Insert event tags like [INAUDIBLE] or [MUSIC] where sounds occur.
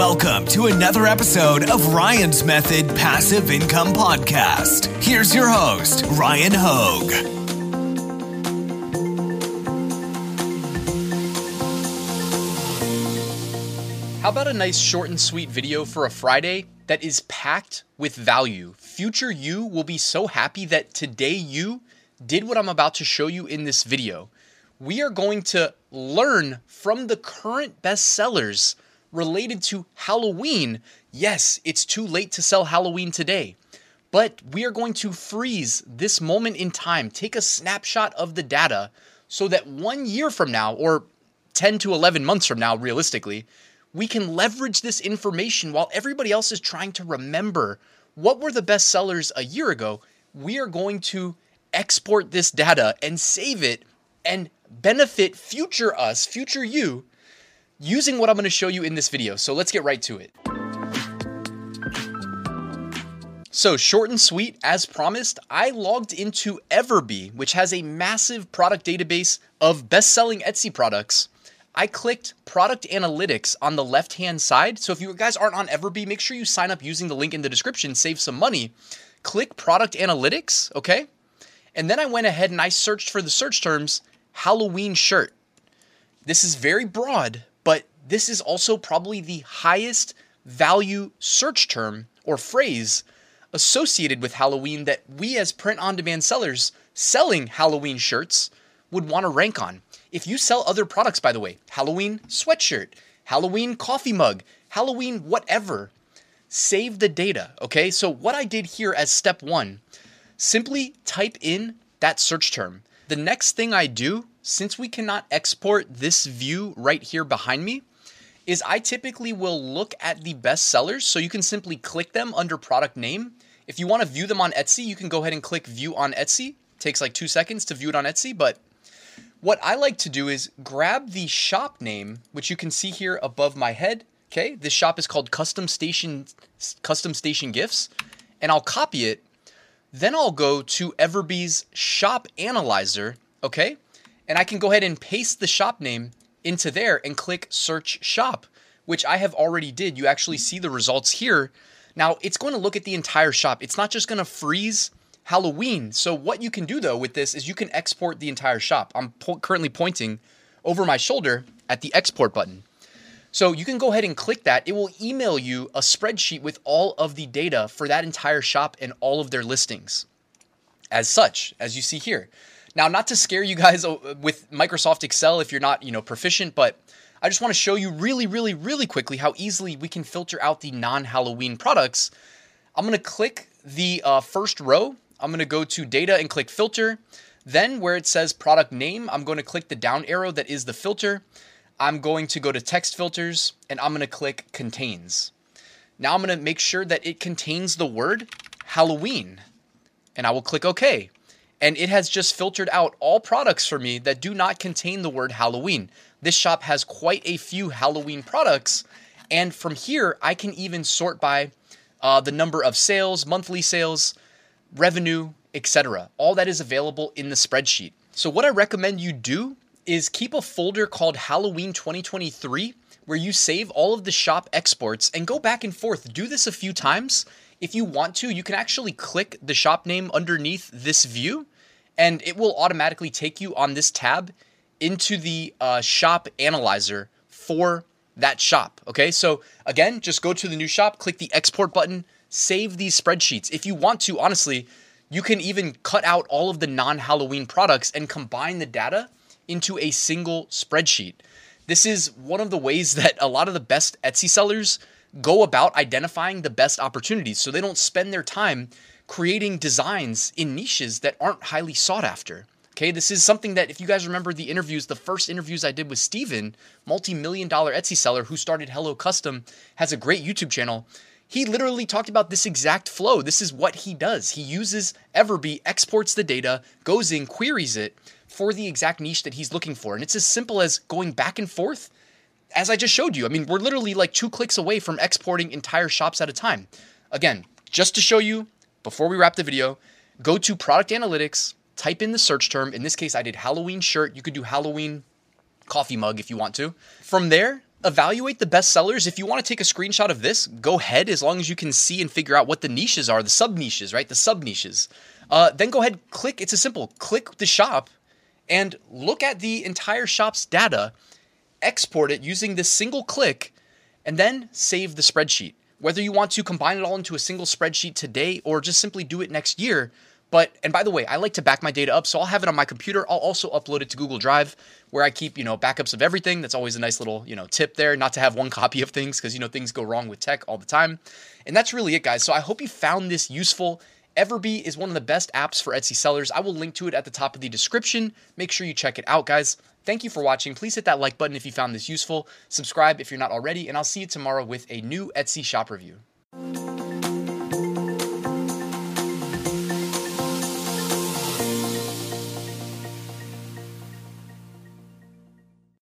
Welcome to another episode of Ryan's Method Passive Income Podcast. Here's your host, Ryan Hogue. How about a nice short and sweet video for a Friday that is packed with value? Future you will be so happy that today you did what I'm about to show you in this video. We are going to learn from the current bestsellers related to Halloween. Yes, it's too late to sell Halloween today, but we are going to freeze this moment in time, take a snapshot of the data so that one year from now, or 10 to 11 months from now, realistically, we can leverage this information while everybody else is trying to remember what were the best sellers a year ago. We are going to export this data and save it and benefit future us, future you, using what I'm going to show you in this video. So let's get right to it. So, short and sweet, as promised, I logged into Everbee, which has a massive product database of best selling Etsy products. I clicked product analytics on the left hand side. So, if you guys aren't on Everbee, make sure you sign up using the link in the description, save some money. Click product analytics, okay? And then I went ahead and I searched for the search terms Halloween shirt. This is very broad, this is also probably the highest value search term or phrase associated with Halloween that we as print on demand sellers selling Halloween shirts would want to rank on. If you sell other products, by the way, Halloween sweatshirt, Halloween coffee mug, Halloween whatever, save the data, okay? So, what I did here as step one, simply type in that search term. The next thing I do, since we cannot export this view right here behind me, is I typically will look at the best sellers. So you can simply click them under product name. If you want to view them on Etsy, you can go ahead and click view on Etsy. It takes like two seconds to view it on Etsy. But what I like to do is grab the shop name, which you can see here above my head. Okay, this shop is called Custom Station Custom Station Gifts, and I'll copy it. Then I'll go to Everbee's Shop Analyzer. Okay, and I can go ahead and paste the shop name into there and click search shop, which I have already did. You actually see the results here. Now it's going to look at the entire shop. It's not just going to freeze Halloween. So what you can do though with this is you can export the entire shop. I'm po- currently pointing over my shoulder at the export button. So you can go ahead and click that. It will email you a spreadsheet with all of the data for that entire shop and all of their listings. As such, as you see here. Now, not to scare you guys [LAUGHS] with Microsoft Excel if you're not, you know, proficient, but I just want to show you really, really, really quickly how easily we can filter out the non-Halloween products. I'm going to click the uh, first row. I'm going to go to data and click filter. Then where it says product name, I'm going to click the down arrow that is the filter. I'm going to go to text filters and I'm going to click contains. Now I'm going to make sure that it contains the word Halloween and I will click OK and it has just filtered out all products for me that do not contain the word Halloween. This shop has quite a few Halloween products, and from here, I can even sort by uh, the number of sales, monthly sales, revenue, etc. All that is available in the spreadsheet. So, what I recommend you do is keep a folder called Halloween 2023 where you save all of the shop exports and go back and forth. Do this a few times. If you want to, you can actually click the shop name underneath this view and it will automatically take you on this tab into the uh, shop analyzer for that shop. Okay, so again, just go to the new shop, click the export button, save these spreadsheets. If you want to, honestly, you can even cut out all of the non Halloween products and combine the data into a single spreadsheet. This is one of the ways [LAUGHS] that a lot of the best Etsy sellers go about identifying the best opportunities so they don't spend their time creating designs in niches that aren't highly sought after. Okay, this is something that if you guys remember the interviews, the first interviews I did with Steven, multi-million dollar Etsy seller who started Hello Custom, has a great YouTube channel. He literally talked about this exact flow. This is what he does. He uses Everbee, exports the data, goes in, queries it for the exact niche that he's looking for. And it's as simple as going back and forth as I just showed you. I mean, we're literally like two clicks away from exporting entire shops at a time. Again, just to show you before we wrap the video, go to product analytics, type in the search term. In this case, I did Halloween shirt. You could do Halloween coffee mug if you want to. From there, evaluate the best sellers. If you want to take a screenshot of this, go ahead as long as you can see and figure out what the niches are, the sub niches, right? The sub niches. Uh, then go ahead, click. It's a simple click the shop and look at the entire shop's data, export it using this single click, and then save the spreadsheet. Whether you want to combine it all into a single spreadsheet today or just simply do it next year, but and by the way, I like to back my data up, so I'll have it on my computer. I'll also upload it to Google Drive, where I keep you know backups of everything. That's always a nice little you know tip there, not to have one copy of things because you know things go wrong with tech all the time. And that's really it, guys. So I hope you found this useful. Everbee is one of the best apps for Etsy sellers. I will link to it at the top of the description. Make sure you check it out, guys. Thank you for watching. Please hit that like button if you found this useful. Subscribe if you're not already, and I'll see you tomorrow with a new Etsy shop review.